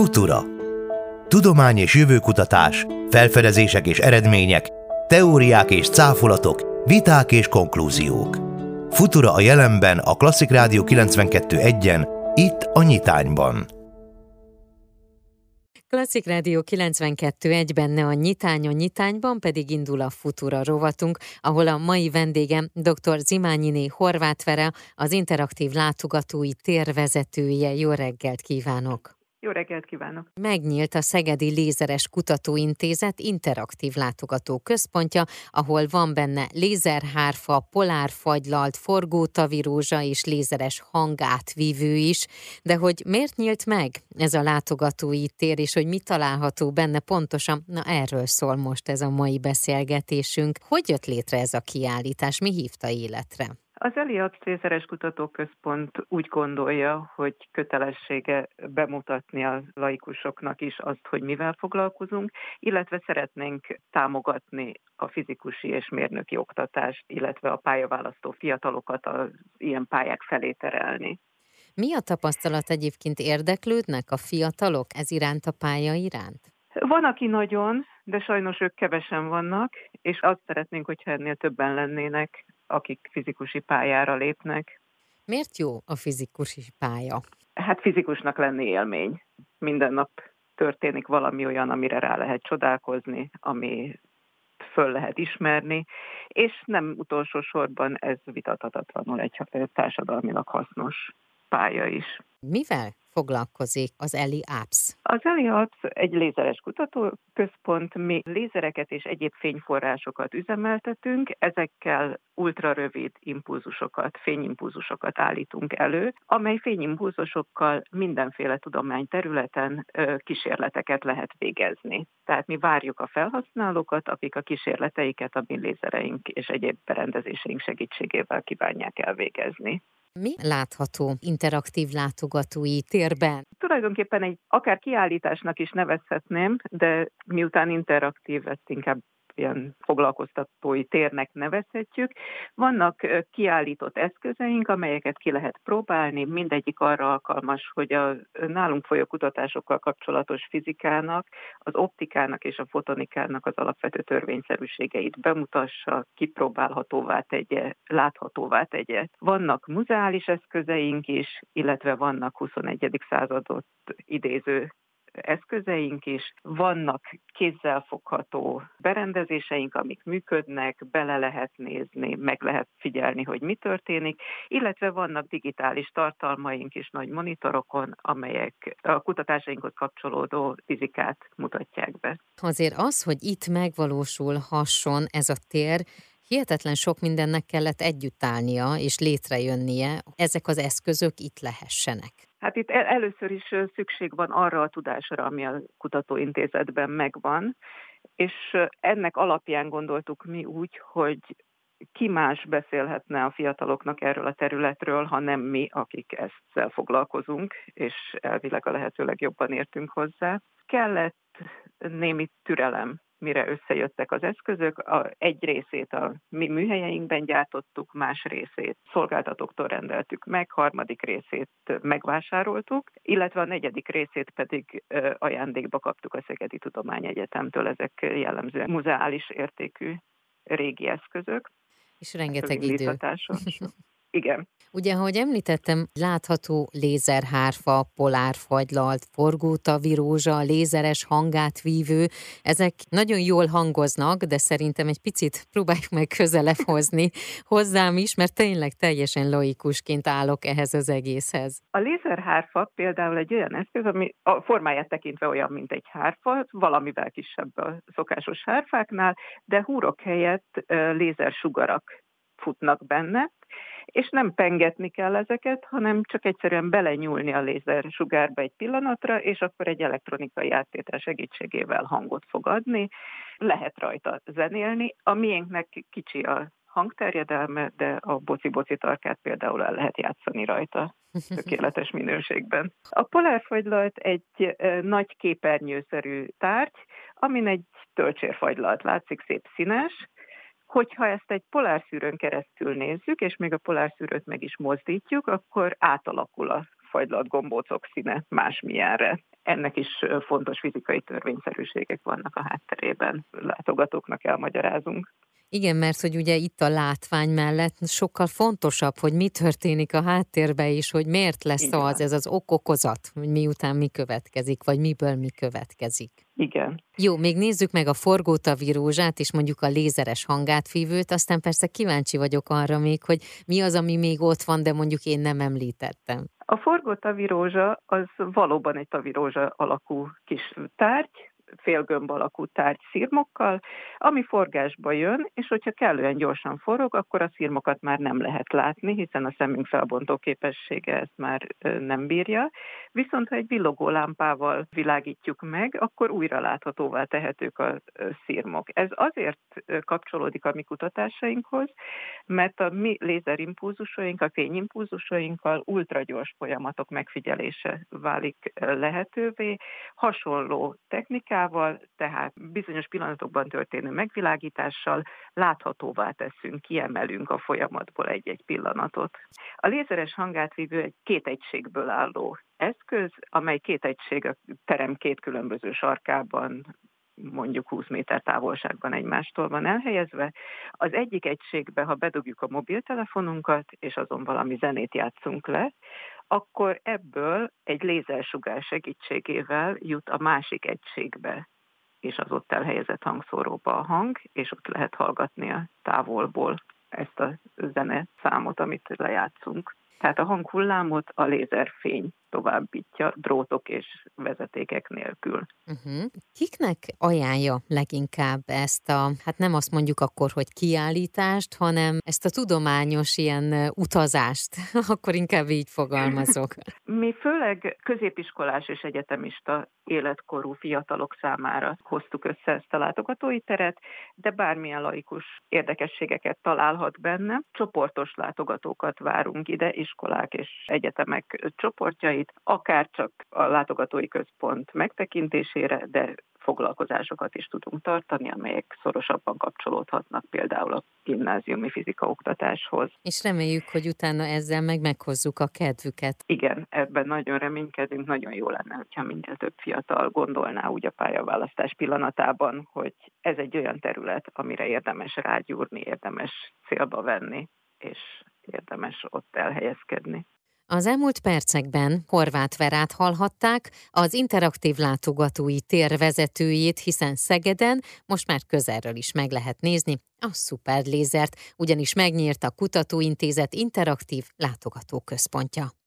Futura Tudomány és jövőkutatás, felfedezések és eredmények, teóriák és cáfolatok, viták és konklúziók. Futura a jelenben a Klasszik Rádió 92.1-en, itt a Nyitányban. Klasszik Rádió 92.1 benne a nyitány, a nyitányban pedig indul a Futura rovatunk, ahol a mai vendégem dr. Zimányiné Horváth Vere, az interaktív látogatói térvezetője. Jó reggelt kívánok! Jó reggelt kívánok! Megnyílt a Szegedi Lézeres Kutatóintézet interaktív látogató központja, ahol van benne lézerhárfa, polárfagylalt, forgótavirózsa és lézeres hangátvívő is. De hogy miért nyílt meg ez a látogatói tér, és hogy mi található benne pontosan, na erről szól most ez a mai beszélgetésünk. Hogy jött létre ez a kiállítás, mi hívta életre? Az Eliab Cézeres Kutatóközpont úgy gondolja, hogy kötelessége bemutatni a laikusoknak is azt, hogy mivel foglalkozunk, illetve szeretnénk támogatni a fizikusi és mérnöki oktatást, illetve a pályaválasztó fiatalokat az ilyen pályák felé terelni. Mi a tapasztalat egyébként érdeklődnek a fiatalok ez iránt a pálya iránt? Van, aki nagyon, de sajnos ők kevesen vannak, és azt szeretnénk, hogyha ennél többen lennének, akik fizikusi pályára lépnek. Miért jó a fizikusi pálya? Hát fizikusnak lenni élmény. Minden nap történik valami olyan, amire rá lehet csodálkozni, ami föl lehet ismerni, és nem utolsó sorban ez vitathatatlanul egy társadalmilag hasznos pálya is. Mivel foglalkozik az Eli Apps? Az Eli Apps egy lézeres kutatóközpont, mi lézereket és egyéb fényforrásokat üzemeltetünk, ezekkel ultrarövid impulzusokat, fényimpulzusokat állítunk elő, amely fényimpulzusokkal mindenféle tudományterületen kísérleteket lehet végezni. Tehát mi várjuk a felhasználókat, akik a kísérleteiket a mi lézereink és egyéb berendezéseink segítségével kívánják elvégezni. Mi látható interaktív látogatói térben? Tulajdonképpen egy akár kiállításnak is nevezhetném, de miután interaktív, ezt inkább ilyen foglalkoztatói térnek nevezhetjük. Vannak kiállított eszközeink, amelyeket ki lehet próbálni, mindegyik arra alkalmas, hogy a nálunk folyó kutatásokkal kapcsolatos fizikának, az optikának és a fotonikának az alapvető törvényszerűségeit bemutassa, kipróbálhatóvá tegye, láthatóvá tegye. Vannak muzeális eszközeink is, illetve vannak 21. századot idéző eszközeink is, vannak kézzelfogható berendezéseink, amik működnek, bele lehet nézni, meg lehet figyelni, hogy mi történik, illetve vannak digitális tartalmaink is nagy monitorokon, amelyek a kutatásainkhoz kapcsolódó fizikát mutatják be. Azért az, hogy itt megvalósulhasson ez a tér, hihetetlen sok mindennek kellett együtt állnia és létrejönnie, ezek az eszközök itt lehessenek. Hát itt először is szükség van arra a tudásra, ami a kutatóintézetben megvan, és ennek alapján gondoltuk mi úgy, hogy ki más beszélhetne a fiataloknak erről a területről, ha nem mi, akik ezt foglalkozunk, és elvileg a lehető legjobban értünk hozzá. Kellett némi türelem mire összejöttek az eszközök. A, egy részét a mi műhelyeinkben gyártottuk, más részét szolgáltatóktól rendeltük meg, harmadik részét megvásároltuk, illetve a negyedik részét pedig ajándékba kaptuk a Szegedi Tudományegyetemtől. Ezek jellemzően muzeális értékű régi eszközök. És rengeteg idő. Igen. Ugye, ahogy említettem, látható lézerhárfa, polárfagylalt, forgótavirózsa, lézeres hangát vívő, ezek nagyon jól hangoznak, de szerintem egy picit próbáljuk meg közelebb hozni hozzám is, mert tényleg teljesen laikusként állok ehhez az egészhez. A lézerhárfa például egy olyan eszköz, ami a formáját tekintve olyan, mint egy hárfa, valamivel kisebb a szokásos hárfáknál, de húrok helyett lézersugarak futnak benne, és nem pengetni kell ezeket, hanem csak egyszerűen belenyúlni a lézer sugárba egy pillanatra, és akkor egy elektronikai áttétel segítségével hangot fog adni. Lehet rajta zenélni. A miénknek kicsi a hangterjedelme, de a boci-boci tarkát például el lehet játszani rajta tökéletes minőségben. A polárfagylalt egy nagy képernyőszerű tárgy, amin egy töltsérfagylalt látszik, szép színes, Hogyha ezt egy polárszűrőn keresztül nézzük, és még a polárszűrőt meg is mozdítjuk, akkor átalakul a fagylalt gombócok színe másmilyenre. Ennek is fontos fizikai törvényszerűségek vannak a hátterében. Látogatóknak elmagyarázunk. Igen, mert hogy ugye itt a látvány mellett sokkal fontosabb, hogy mi történik a háttérben is, hogy miért lesz Igen. az, ez az okokozat, hogy miután mi következik, vagy miből mi következik. Igen. Jó, még nézzük meg a forgótavirózsát, és mondjuk a lézeres hangátfívőt, aztán persze kíváncsi vagyok arra még, hogy mi az, ami még ott van, de mondjuk én nem említettem. A forgótavirózsa az valóban egy tavirózsa alakú kis tárgy, félgömb alakú tárgy szirmokkal, ami forgásba jön, és hogyha kellően gyorsan forog, akkor a szirmokat már nem lehet látni, hiszen a szemünk felbontó képessége ezt már nem bírja. Viszont ha egy villogó lámpával világítjuk meg, akkor újra láthatóvá tehetők a szirmok. Ez azért kapcsolódik a mi kutatásainkhoz, mert a mi lézerimpulzusaink, a fényimpulzusainkkal ultragyors folyamatok megfigyelése válik lehetővé. Hasonló technikák, optikával, tehát bizonyos pillanatokban történő megvilágítással láthatóvá teszünk, kiemelünk a folyamatból egy-egy pillanatot. A lézeres hangátvívő egy két egységből álló eszköz, amely két egység a terem két különböző sarkában mondjuk 20 méter távolságban egymástól van elhelyezve. Az egyik egységbe, ha bedugjuk a mobiltelefonunkat, és azon valami zenét játszunk le, akkor ebből egy lézersugár segítségével jut a másik egységbe, és az ott elhelyezett hangszóróba a hang, és ott lehet hallgatni a távolból ezt a zene számot, amit lejátszunk. Tehát a hanghullámot a lézerfény továbbítja drótok és vezetékek nélkül. Uh-huh. Kiknek ajánlja leginkább ezt a, hát nem azt mondjuk akkor, hogy kiállítást, hanem ezt a tudományos ilyen utazást, akkor inkább így fogalmazok. Mi főleg középiskolás és egyetemista életkorú fiatalok számára hoztuk össze ezt a látogatói teret, de bármilyen laikus érdekességeket találhat benne. Csoportos látogatókat várunk ide, iskolák és egyetemek csoportjai, programjait, akár csak a látogatói központ megtekintésére, de foglalkozásokat is tudunk tartani, amelyek szorosabban kapcsolódhatnak például a gimnáziumi fizikaoktatáshoz. És reméljük, hogy utána ezzel meg meghozzuk a kedvüket. Igen, ebben nagyon reménykedünk, nagyon jó lenne, hogyha minél több fiatal gondolná úgy a pályaválasztás pillanatában, hogy ez egy olyan terület, amire érdemes rágyúrni, érdemes célba venni, és érdemes ott elhelyezkedni. Az elmúlt percekben Horváth Verát hallhatták, az interaktív látogatói tér vezetőjét, hiszen Szegeden most már közelről is meg lehet nézni a szuperlézert, ugyanis megnyílt a Kutatóintézet interaktív látogatóközpontja.